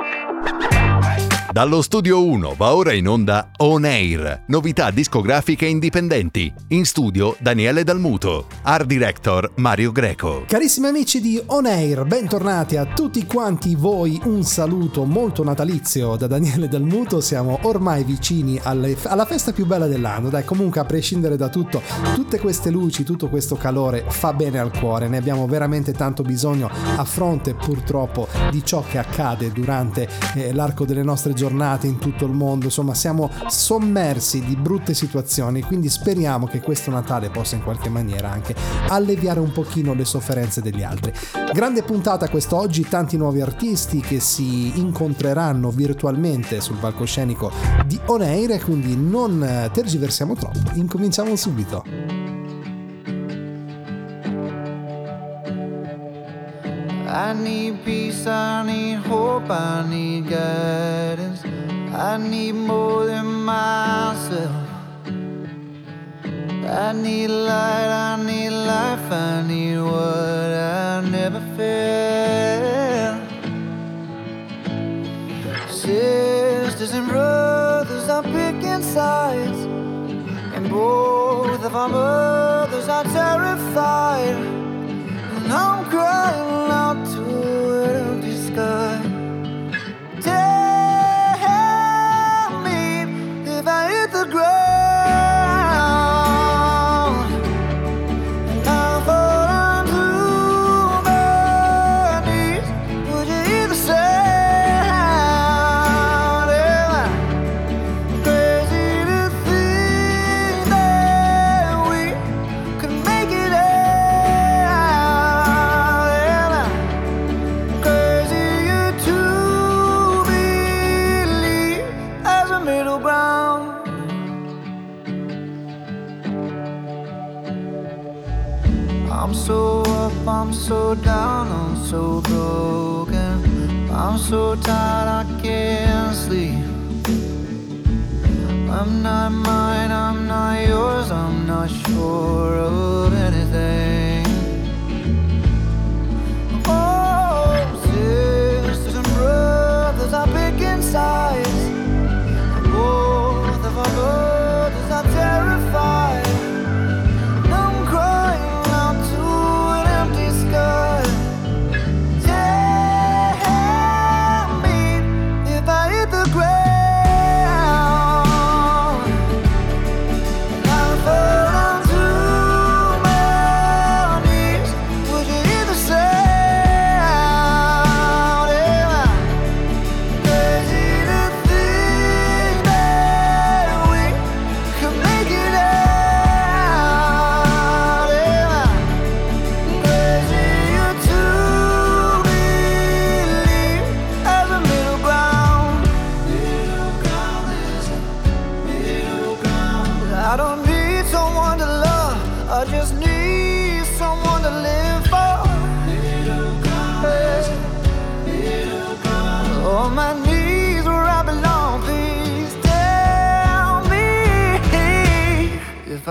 Ha ha Dallo studio 1 va ora in onda On Air, novità discografiche indipendenti. In studio Daniele Dalmuto, art director Mario Greco. Carissimi amici di On Air, bentornati a tutti quanti voi. Un saluto molto natalizio da Daniele Dalmuto. Siamo ormai vicini alle, alla festa più bella dell'anno. Dai, comunque, a prescindere da tutto, tutte queste luci, tutto questo calore fa bene al cuore. Ne abbiamo veramente tanto bisogno a fronte, purtroppo, di ciò che accade durante eh, l'arco delle nostre giornate in tutto il mondo, insomma siamo sommersi di brutte situazioni, quindi speriamo che questo Natale possa in qualche maniera anche alleviare un pochino le sofferenze degli altri. Grande puntata quest'oggi, tanti nuovi artisti che si incontreranno virtualmente sul palcoscenico di Oneire, quindi non tergiversiamo troppo, incominciamo subito. I need peace, I need hope, I need guidance. I need more than myself. I need light, I need life, I need what I never felt. Sisters and brothers are picking sides, and both of our mothers are terrified. I'm crying out to empty sky.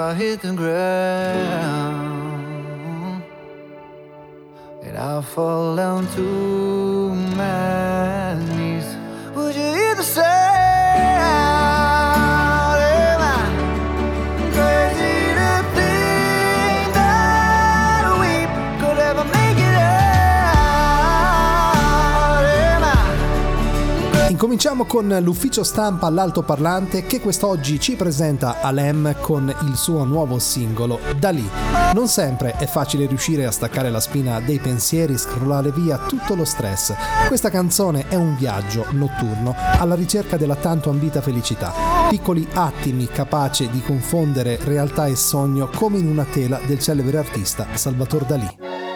I hit the ground. And I fall down to I Incominciamo con l'ufficio stampa all'altoparlante che quest'oggi ci presenta Alem con il suo nuovo singolo Dalì. Non sempre è facile riuscire a staccare la spina dei pensieri, scrollare via tutto lo stress. Questa canzone è un viaggio notturno alla ricerca della tanto ambita felicità. Piccoli attimi capaci di confondere realtà e sogno come in una tela del celebre artista Salvatore Dalì.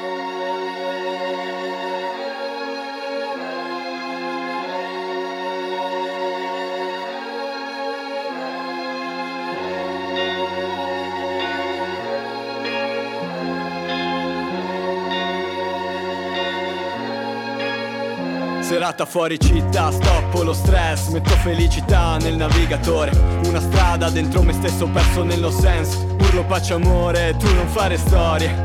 Serata fuori città, stoppo lo stress, metto felicità nel navigatore. Una strada dentro me stesso perso nello sense. Urlo pace amore, tu non fare storie.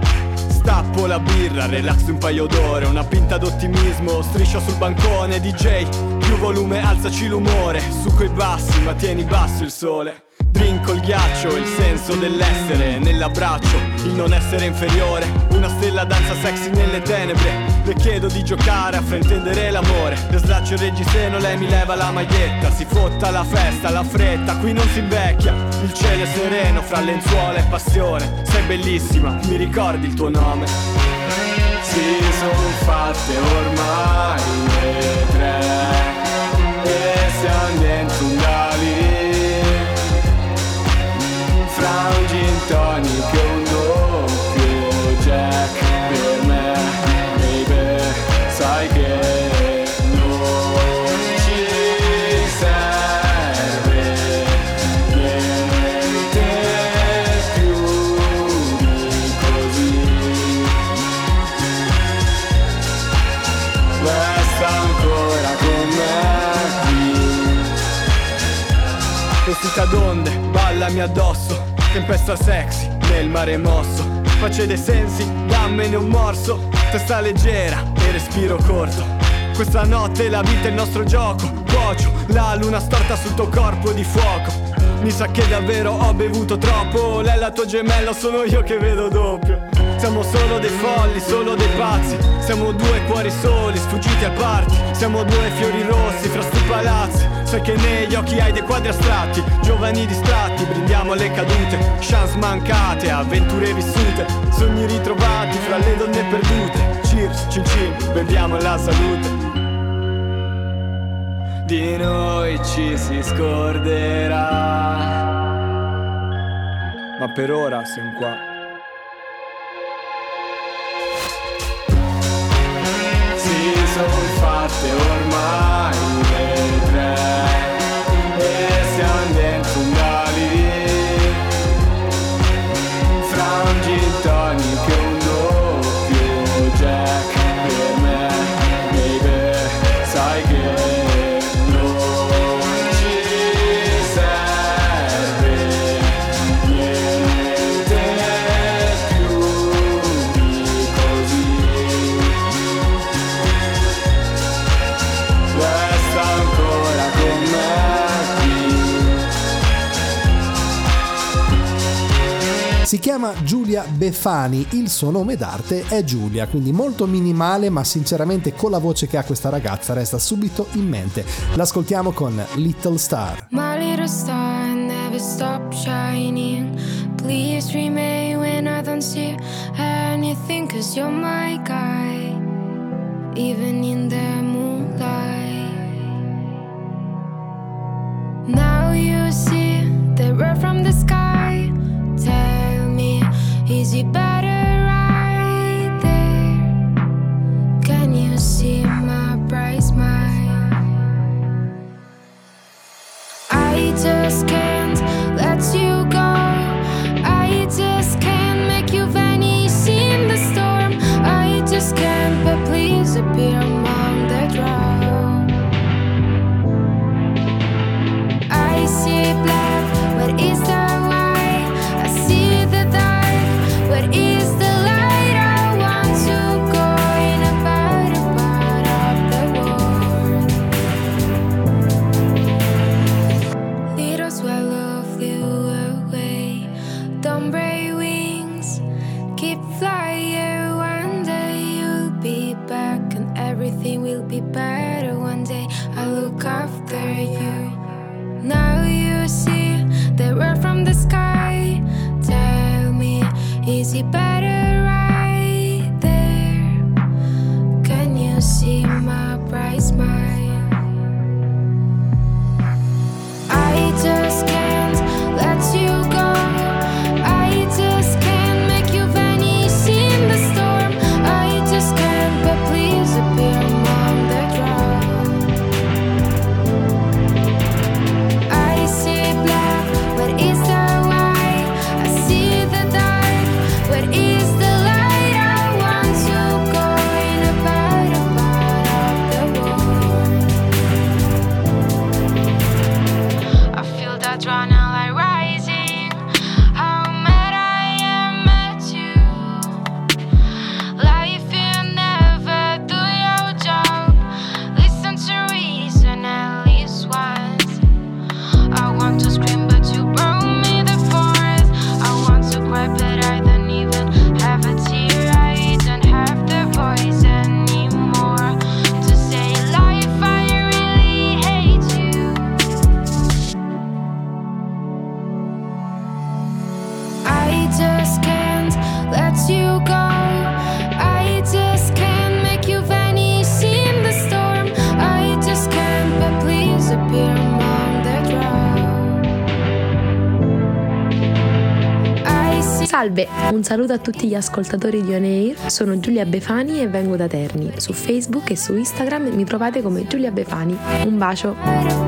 Stappo la birra, relax un paio d'ore Una pinta d'ottimismo, striscia sul bancone DJ, più volume, alzaci l'umore Su coi bassi, ma tieni basso il sole Drink il ghiaccio, il senso dell'essere nell'abbraccio, il non essere inferiore. Una stella danza sexy nelle tenebre. Le chiedo di giocare a fraintendere l'amore. Le slaccio il reggiseno, lei mi leva la maglietta. Si fotta la festa, la fretta, qui non si invecchia. Il cielo è sereno fra lenzuola e passione. Sei bellissima, mi ricordi il tuo nome? Si sono fatte ormai le tre e siamo dentro tonic e un doppio jack per me, baby, sai che non ci serve niente più di così. Resta ancora con me qui Vestita d'onde, ballami addosso Tempesta sexy, nel mare mosso. Facce dei sensi, dammene un morso. Testa leggera e respiro corto. Questa notte la vita è il nostro gioco. Cuocio, la luna storta sul tuo corpo di fuoco. Mi sa che davvero ho bevuto troppo. Lei è la tua gemella, sono io che vedo doppio. Siamo solo dei folli, solo dei pazzi. Siamo due cuori soli, sfuggiti al party Siamo due fiori rossi Sai che negli occhi hai dei quadri astratti Giovani distratti, brindiamo alle cadute Chance mancate, avventure vissute Sogni ritrovati fra le donne perdute Cheers, cin cin, beviamo la salute. Di noi ci si scorderà. Ma per ora siamo qua. Si sono fatte ormai Si chiama Giulia Befani, il suo nome d'arte è Giulia, quindi molto minimale ma sinceramente con la voce che ha questa ragazza resta subito in mente. L'ascoltiamo con Little Star. My little star never stop shining. Please remain when I don't see anything, cause you're my guy, even in the moonlight. Now you see the red from the sky. Tell me, un saluto a tutti gli ascoltatori di On Air, sono Giulia Befani e vengo da Terni. Su Facebook e su Instagram mi trovate come Giulia Befani. Un bacio!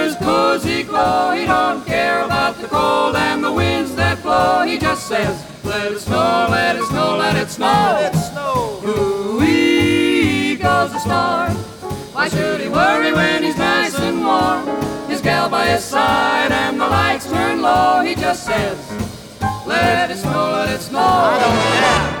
fire's cozy glow. He don't care about the cold and the winds that blow. He just says, let it snow, let it snow, let it snow. Let it snow. Ooh-wee goes the storm. Why should he worry when he's nice and warm? His gal by his side and the lights turn low. He just says, let it snow, let it snow. The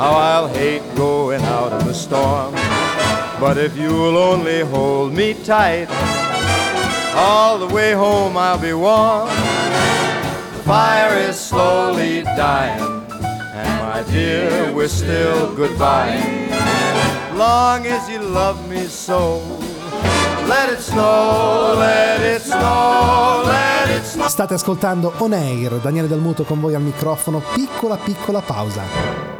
how I'll hate going out in the storm. But if you'll only hold me tight, all the way home I'll be warm. The fire is slowly dying, and my dear, we're still goodbye. Long as you love me so, let it snow, let it snow, let it snow. State ascoltando On Air, Daniele Dalmuto con voi al microfono, piccola piccola pausa.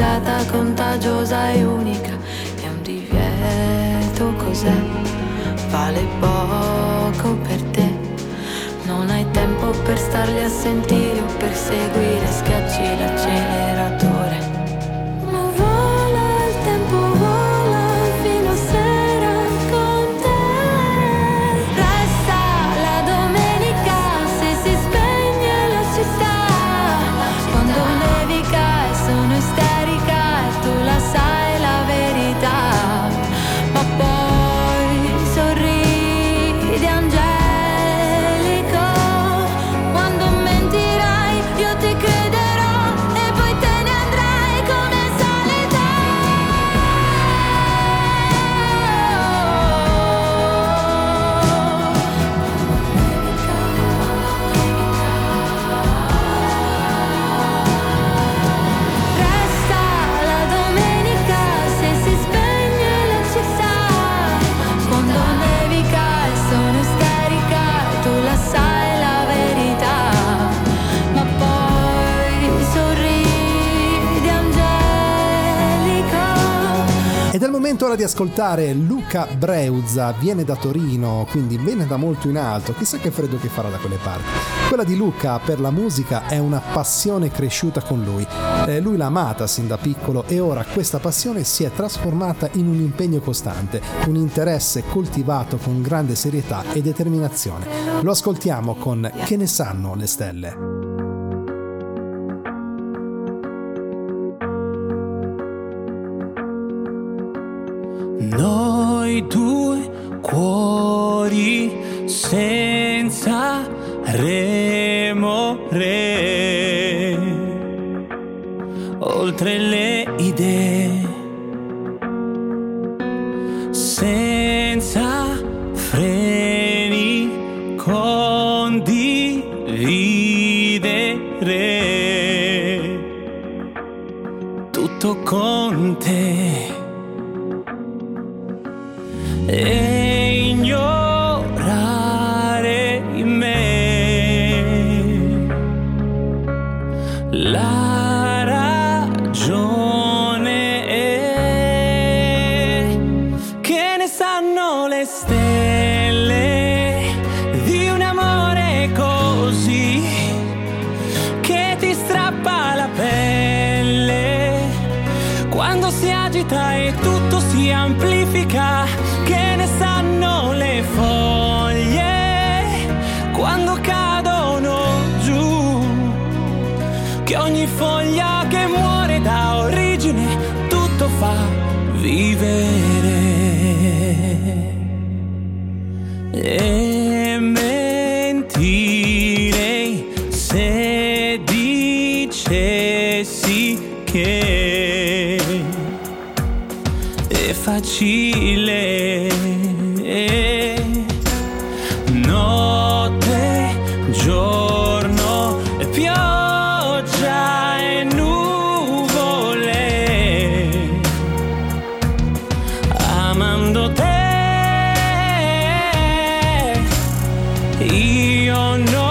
la risata contagiosa e unica. È un divieto, cos'è? Vale poco per te. Non hai tempo per starli a sentire o per seguire, schiacci l'acceleratore. Di ascoltare Luca Breuzza, viene da Torino, quindi viene da molto in alto, chissà che freddo che farà da quelle parti. Quella di Luca per la musica è una passione cresciuta con lui. Eh, lui l'ha amata sin da piccolo e ora questa passione si è trasformata in un impegno costante, un interesse coltivato con grande serietà e determinazione. Lo ascoltiamo con Che ne sanno le stelle? Noi due cuori senza remore, oltre le idee, senza freni, condividere tutto con te io non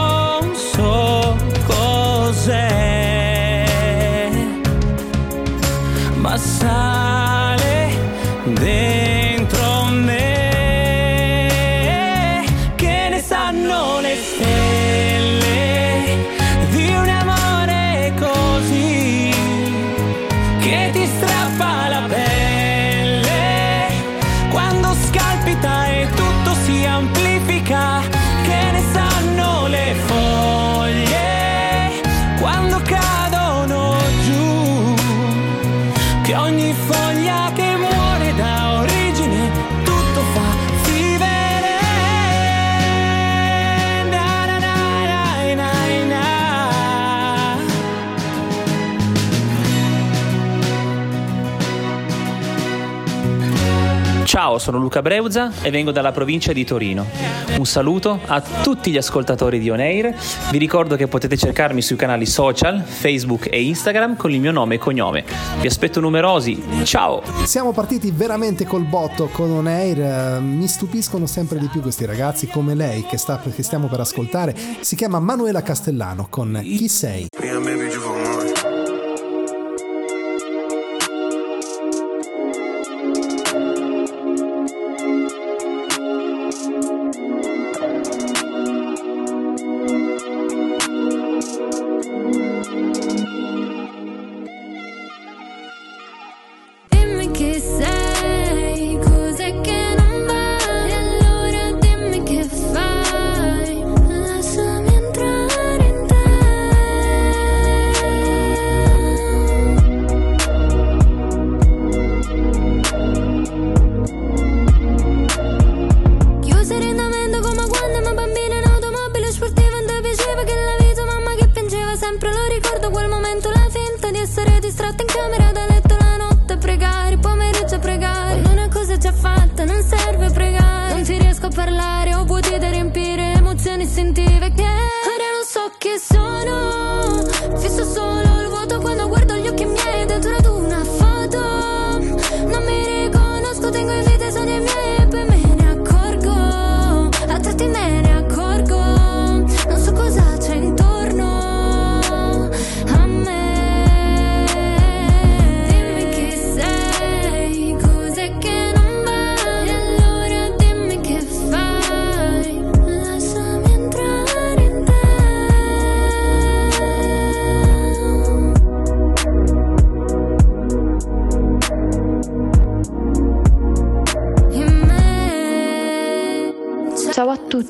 Ciao, sono Luca Breuza e vengo dalla provincia di Torino. Un saluto a tutti gli ascoltatori di On Air. Vi ricordo che potete cercarmi sui canali social, Facebook e Instagram con il mio nome e cognome. Vi aspetto numerosi. Ciao! Siamo partiti veramente col botto con On Air. Mi stupiscono sempre di più questi ragazzi come lei che, sta, che stiamo per ascoltare. Si chiama Manuela Castellano con Chi sei? Dimmi chi sei,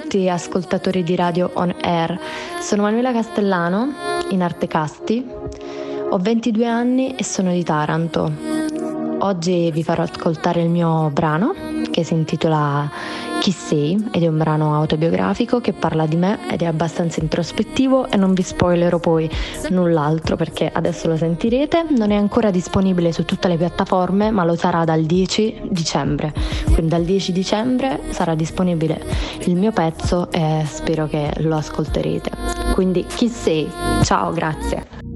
tutti ascoltatori di Radio On Air, sono Manuela Castellano, in arte casti, ho 22 anni e sono di Taranto. Oggi vi farò ascoltare il mio brano che si intitola Chi sei ed è un brano autobiografico che parla di me ed è abbastanza introspettivo e non vi spoilerò poi null'altro perché adesso lo sentirete. Non è ancora disponibile su tutte le piattaforme ma lo sarà dal 10 dicembre. Quindi dal 10 dicembre sarà disponibile il mio pezzo e spero che lo ascolterete. Quindi chi sei? Ciao, grazie.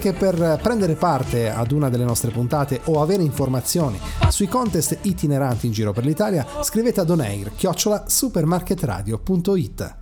Che per prendere parte ad una delle nostre puntate o avere informazioni sui contest itineranti in giro per l'Italia, scrivete a donair chiocciola supermarketradio.it.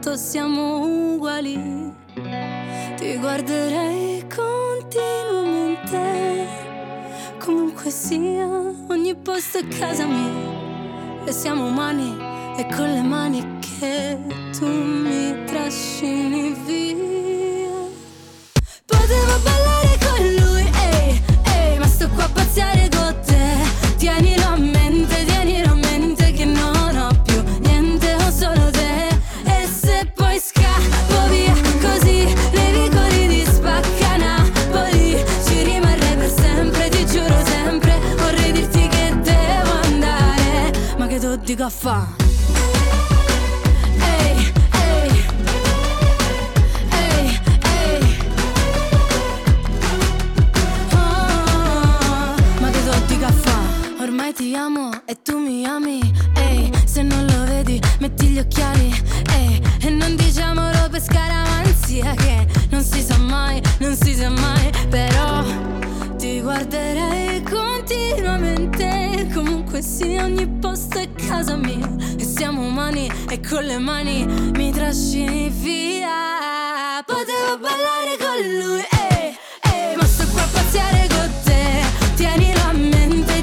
tanto siamo uguali. Ti guarderei continuamente, comunque sia, ogni posto è casa mia. E siamo umani e con le mani che tu mi occhiali. Ehi, e non diciamolo per scaramanzia che non si sa mai, non si sa mai. Però ti guarderei continuamente. Comunque sia, ogni posto è casa mia. E siamo umani e con le mani mi trascini via. Potevo ballare con lui, ehi, ehi, ma sto qua a pazziare con te. Tienilo a mente,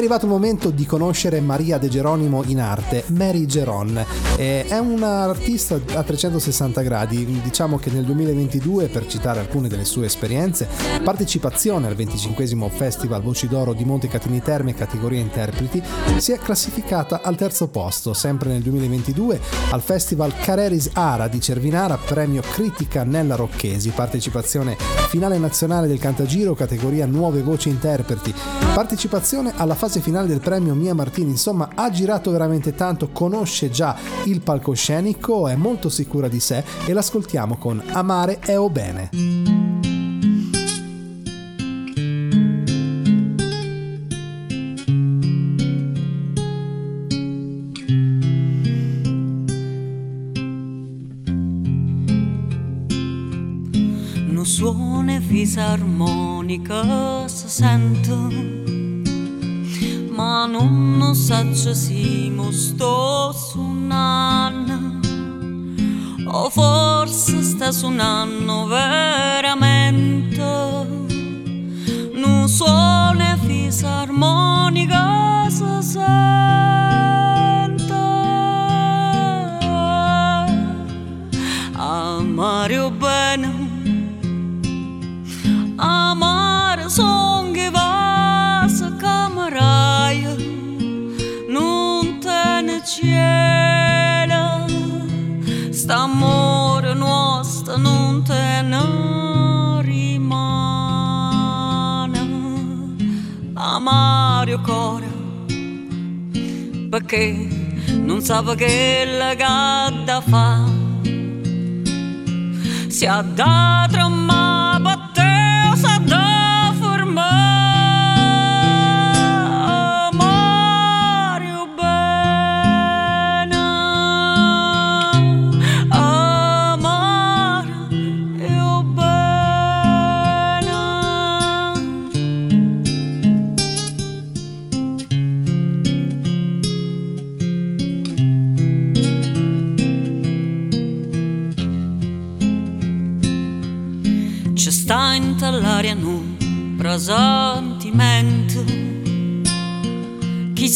Arrivato il momento di conoscere Maria De Geronimo in arte, Mary Geron. Eh, è un'artista a 360 gradi, diciamo che nel 2022, per citare alcune delle sue esperienze, partecipazione al 25 Festival Voci d'Oro di Monte Catini Terme categoria interpreti, si è classificata al terzo posto, sempre nel 2022, al Festival Careris Ara di Cervinara, premio Critica Nella Rocchesi, partecipazione finale nazionale del Cantagiro categoria Nuove Voci Interpreti, partecipazione alla fase finale del premio Mia Martini, insomma ha girato veramente tanto, conosce già il palcoscenico, è molto sicura di sé e l'ascoltiamo con Amare è o bene. Fisarmonica non saggio si sto suonando, o forse sta suonando veramente. Non suona fisarmonica si sente. Perché non sa che la gatta fa. Si ha da tramare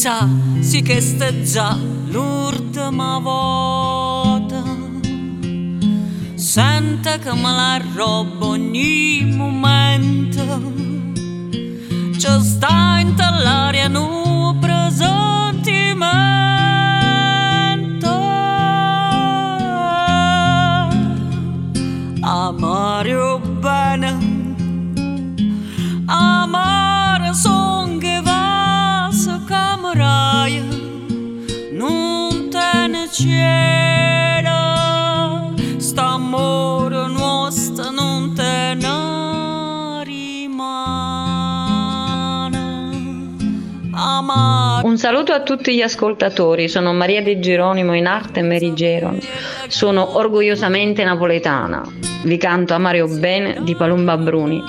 Chissà, sì che sta già l'ultima volta. Sente che me la roba ogni momento. Ci sta in l'aria un presentimento. Un saluto a tutti gli ascoltatori, sono Maria Di Geronimo in arte Mary Geron. Sono orgogliosamente napoletana. Vi canto a Mario Bene di Palumba Bruni.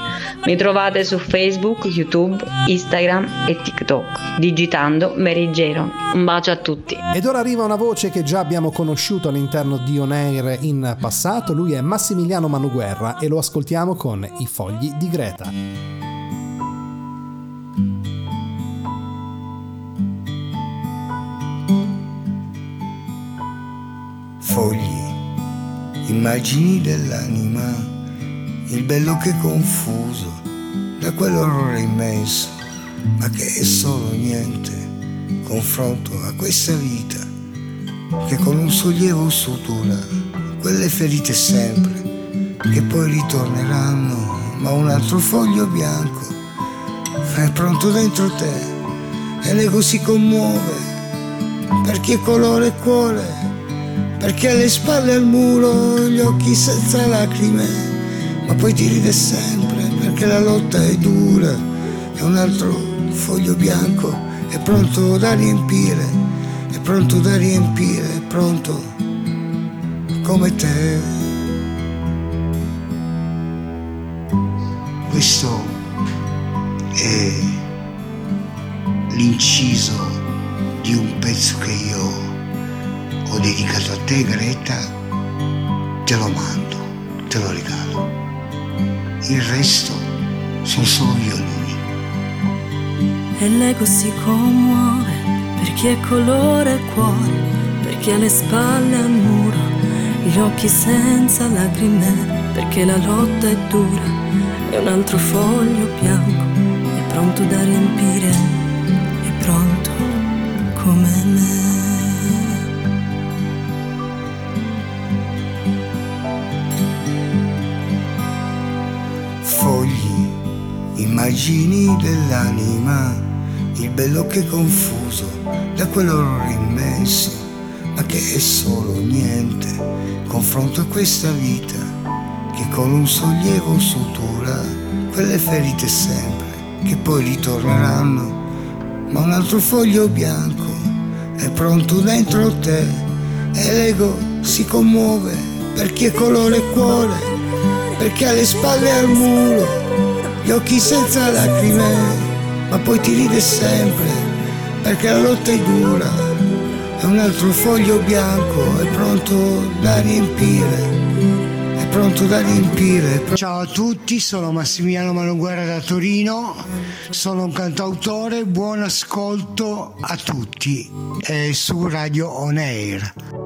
Mi trovate su Facebook, YouTube, Instagram e TikTok digitando Mary Geron. Un bacio a tutti. Ed ora arriva una voce che già abbiamo conosciuto all'interno di On Air in passato, lui è Massimiliano Manuguerra e lo ascoltiamo con I fogli di Greta. Fogli, immagini dell'anima, il bello che è confuso da quell'orrore immenso, ma che è solo niente, confronto a questa vita che con un sollievo sutura quelle ferite sempre, che poi ritorneranno, ma un altro foglio bianco è pronto dentro te e l'ego si commuove perché colore e cuore perché alle spalle al muro gli occhi senza lacrime, ma poi ti ride sempre perché la lotta è dura e un altro foglio bianco è pronto da riempire, è pronto da riempire, è pronto come te. Questo è l'inciso di un pezzo che io ho dedicato a te Greta, te lo mando, te lo regalo. Il resto sono solo violini. E l'ego si commuove per chi è colore e cuore, per chi ha le spalle al muro, gli occhi senza lacrime, perché la lotta è dura e un altro foglio bianco è pronto da riempire, immagini dell'anima, il bello che è confuso da quell'orrore immenso, ma che è solo niente, confronto a questa vita che con un sollievo sutura quelle ferite sempre, che poi ritorneranno, ma un altro foglio bianco è pronto dentro te e l'ego si commuove per chi è colore e cuore perché le spalle al muro, gli occhi senza lacrime, ma poi ti ride sempre, perché la lotta è dura, è un altro foglio bianco, è pronto da riempire, è pronto da riempire. Ciao a tutti, sono Massimiliano Manoguerra da Torino, sono un cantautore, buon ascolto a tutti eh, su Radio On Air.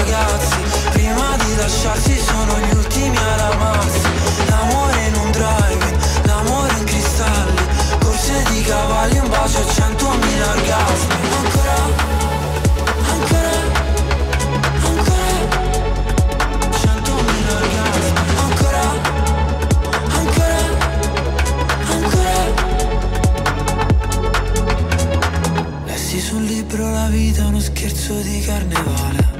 ragazzi Prima di lasciarsi sono gli ultimi ad amarsi L'amore in un drive, l'amore in cristalli Corse di cavalli, un bacio a centomila orgasmi. Ancora, ancora, ancora? Centomila orgasmi. Ancora, ancora, ancora? Lessi sul libro la vita è uno scherzo di carnevale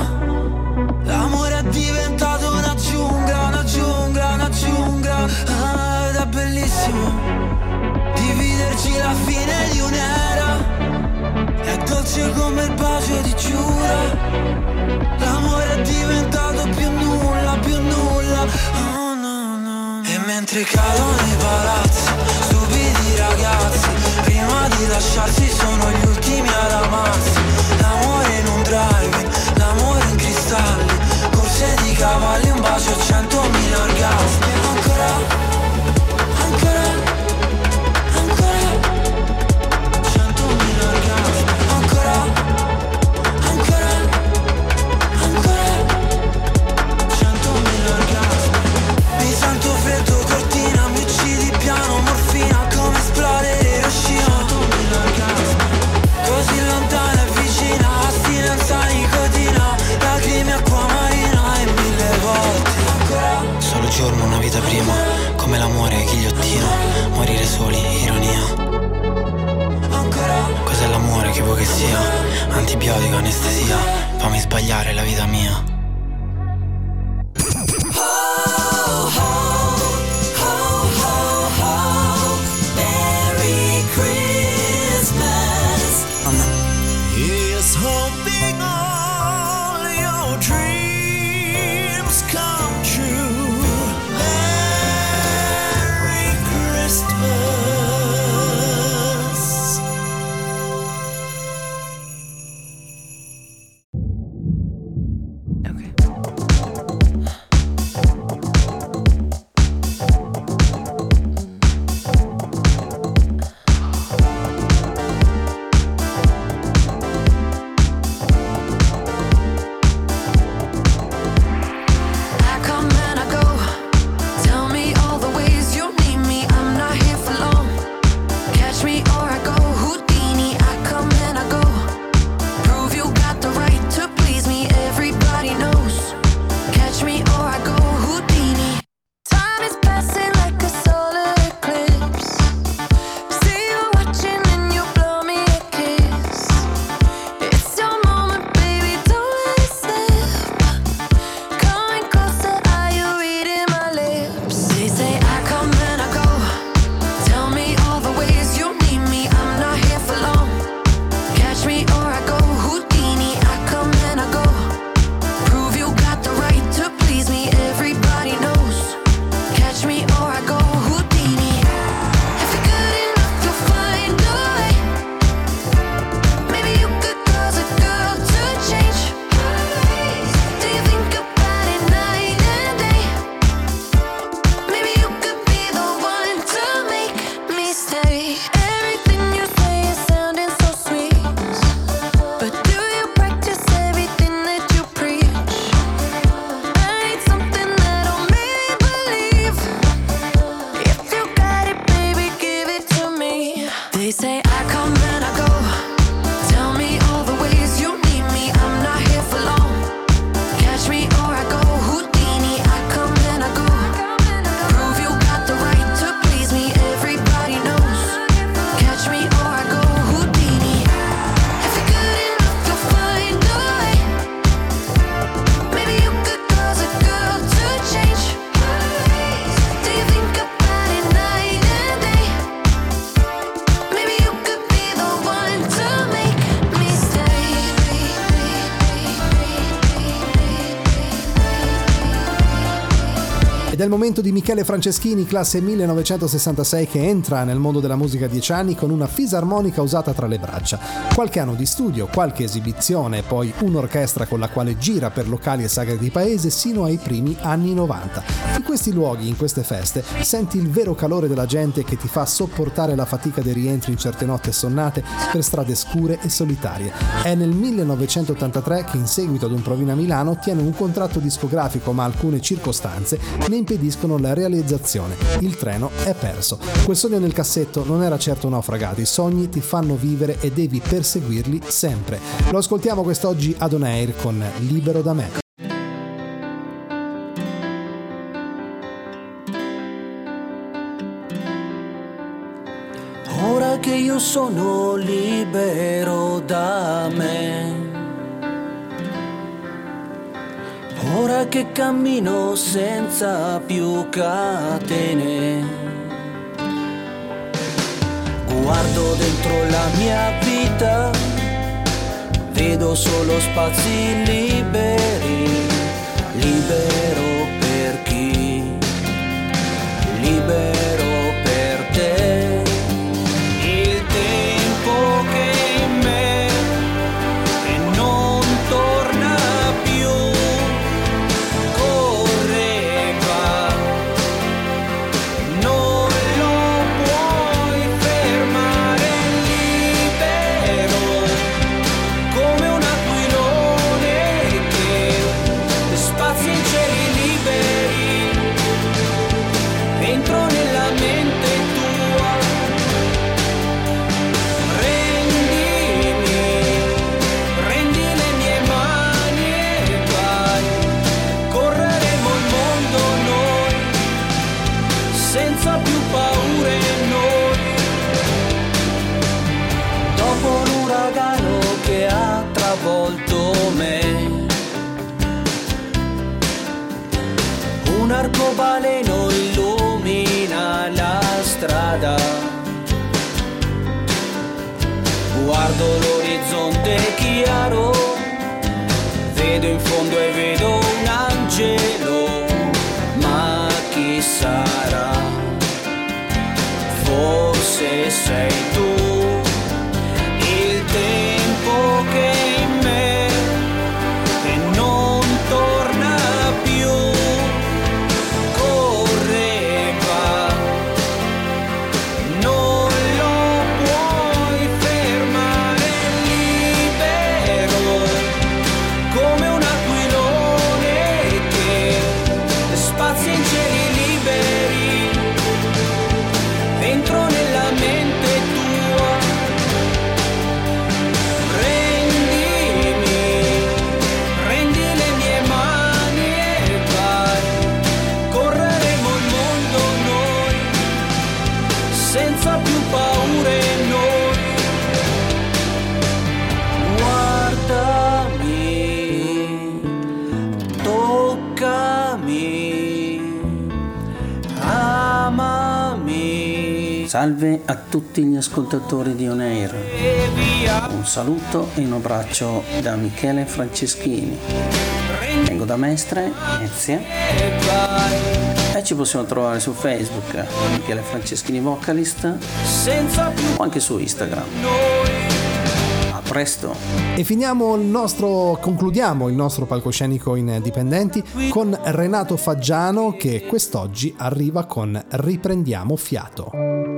ah, bellissimo. Dividerci la fine di un'era. È dolce come il bacio di Giura. L'amore è diventato più nulla, più nulla. Oh. E mentre cadono i palazzi Stupidi ragazzi Prima di lasciarsi sono gli ultimi ad amarsi. L'amore in un drive L'amore in cristalli Corse di cavalli Un bacio a centomila orgasmi vuoi che sia? Antibiotico, anestesia, fammi sbagliare la vita mia. Momento di Michele Franceschini, classe 1966, che entra nel mondo della musica a 10 anni con una fisarmonica usata tra le braccia. Qualche anno di studio, qualche esibizione, poi un'orchestra con la quale gira per locali e sagre di paese sino ai primi anni 90. In questi luoghi, in queste feste, senti il vero calore della gente che ti fa sopportare la fatica dei rientri in certe notte sonnate per strade scure e solitarie. È nel 1983 che in seguito ad un provino a Milano ottiene un contratto discografico ma alcune circostanze ne impediscono la realizzazione. Il treno è perso. Quel sogno nel cassetto non era certo naufragato, i sogni ti fanno vivere e devi perseguirli sempre. Lo ascoltiamo quest'oggi ad On Air con Libero da me. Ora che io sono libero da me. Ora che cammino senza più catene. Guardo dentro la mia vita, vedo solo spazi liberi, libero Forse sei tu, Salve a tutti gli ascoltatori di On. Un saluto e un abbraccio da Michele Franceschini. Vengo da Mestre, Venezia. E ci possiamo trovare su Facebook, Michele Franceschini Vocalist, o anche su Instagram. Presto! E finiamo il nostro, concludiamo il nostro palcoscenico in Dipendenti con Renato Faggiano che quest'oggi arriva con Riprendiamo fiato.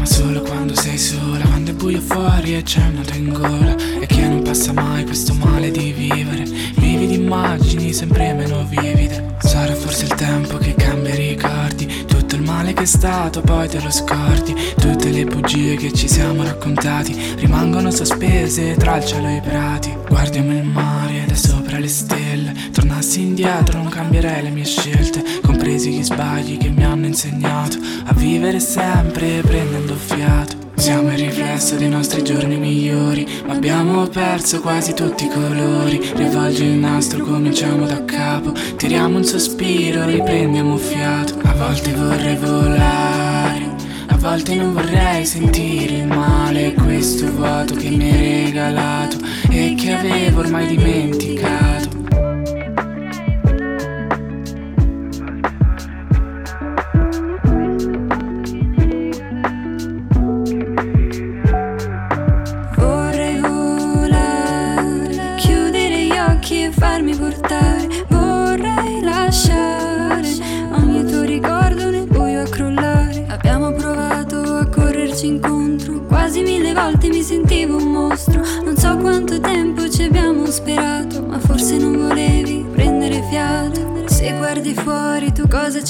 Ma solo quando sei sola Quando è buio fuori e c'è una in gola. E che non passa mai questo male di vivere? Vivi di immagini sempre meno vivide. Sarà forse il tempo che cambia i ricordi male che è stato poi te lo scordi. Tutte le bugie che ci siamo raccontati Rimangono sospese tra il cielo e i prati. Guardiamo il mare da sopra le stelle. Tornassi indietro non cambierei le mie scelte. Compresi gli sbagli che mi hanno insegnato A vivere sempre prendendo fiato. Siamo il riflesso dei nostri giorni migliori, ma abbiamo perso quasi tutti i colori. Rivolgi il nastro, cominciamo da capo, tiriamo un sospiro, riprendiamo fiato. Volte vorrei volare, A volte non vorrei sentire il male, questo vuoto che mi hai regalato e che avevo ormai dimenticato.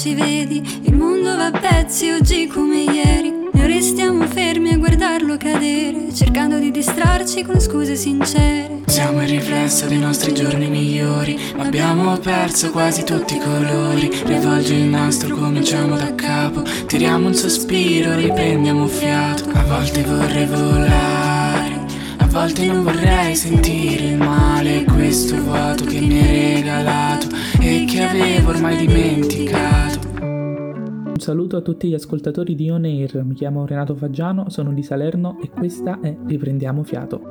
Ci vedi? Il mondo va a pezzi oggi come ieri. Noi restiamo fermi a guardarlo cadere, cercando di distrarci con scuse sincere. Siamo il riflesso dei nostri giorni migliori, ma abbiamo perso quasi tutti i colori. Rivolgi il nastro, cominciamo da capo, tiriamo un sospiro, riprendiamo fiato. A volte vorrei volare, a volte non vorrei sentire il male, questo vuoto che mi hai regalato e che avevo ormai dimenticato. Un saluto a tutti gli ascoltatori di On Air, mi chiamo Renato Faggiano, sono di Salerno e questa è Riprendiamo Fiato.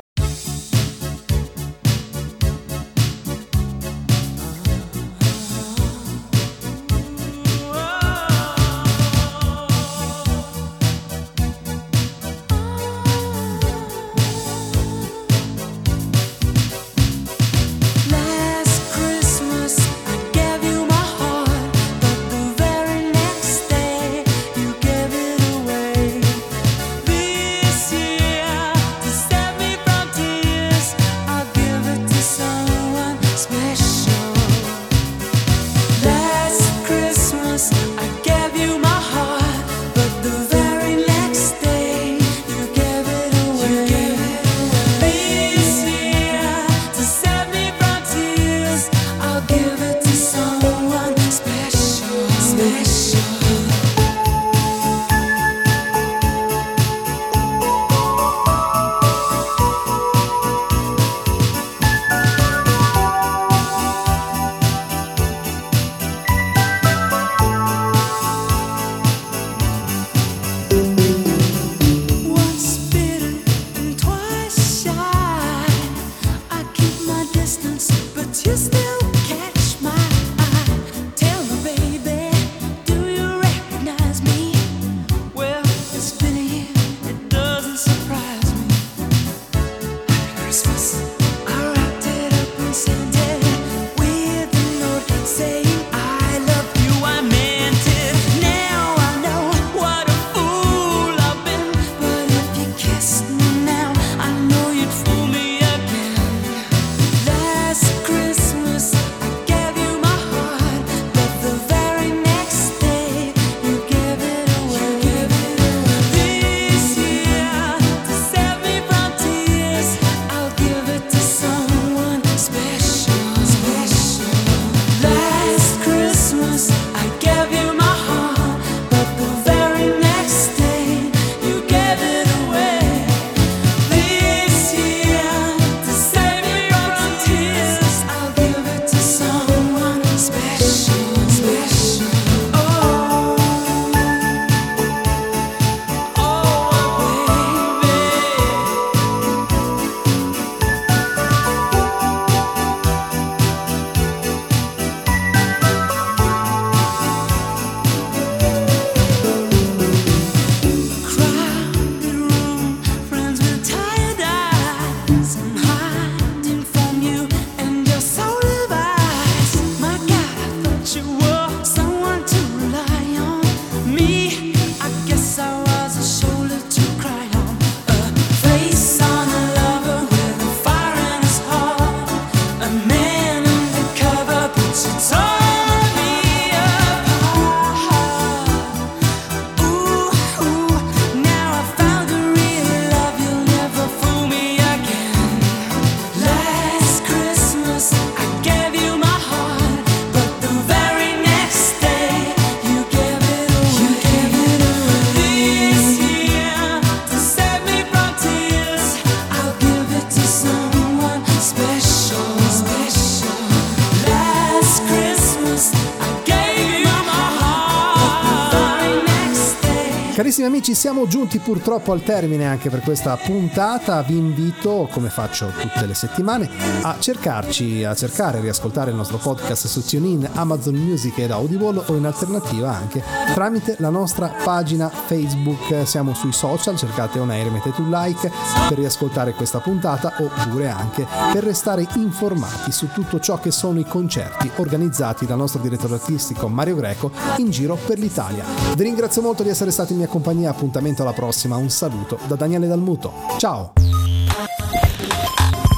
Amici, siamo giunti purtroppo al termine anche per questa puntata. Vi invito, come faccio tutte le settimane, a cercarci, a cercare e riascoltare il nostro podcast su TuneIn, Amazon Music ed Audible o in alternativa anche tramite la nostra pagina Facebook. Siamo sui social, cercate On Air, mettete un like per riascoltare questa puntata oppure anche per restare informati su tutto ciò che sono i concerti organizzati dal nostro direttore artistico Mario Greco in giro per l'Italia. Vi ringrazio molto di essere stati in mia compagnia, appuntamento alla prossima, un saluto da Daniele Dalmuto. Ciao!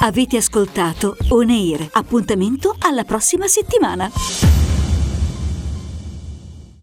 Avete ascoltato On Air, appuntamento alla prossima settimana.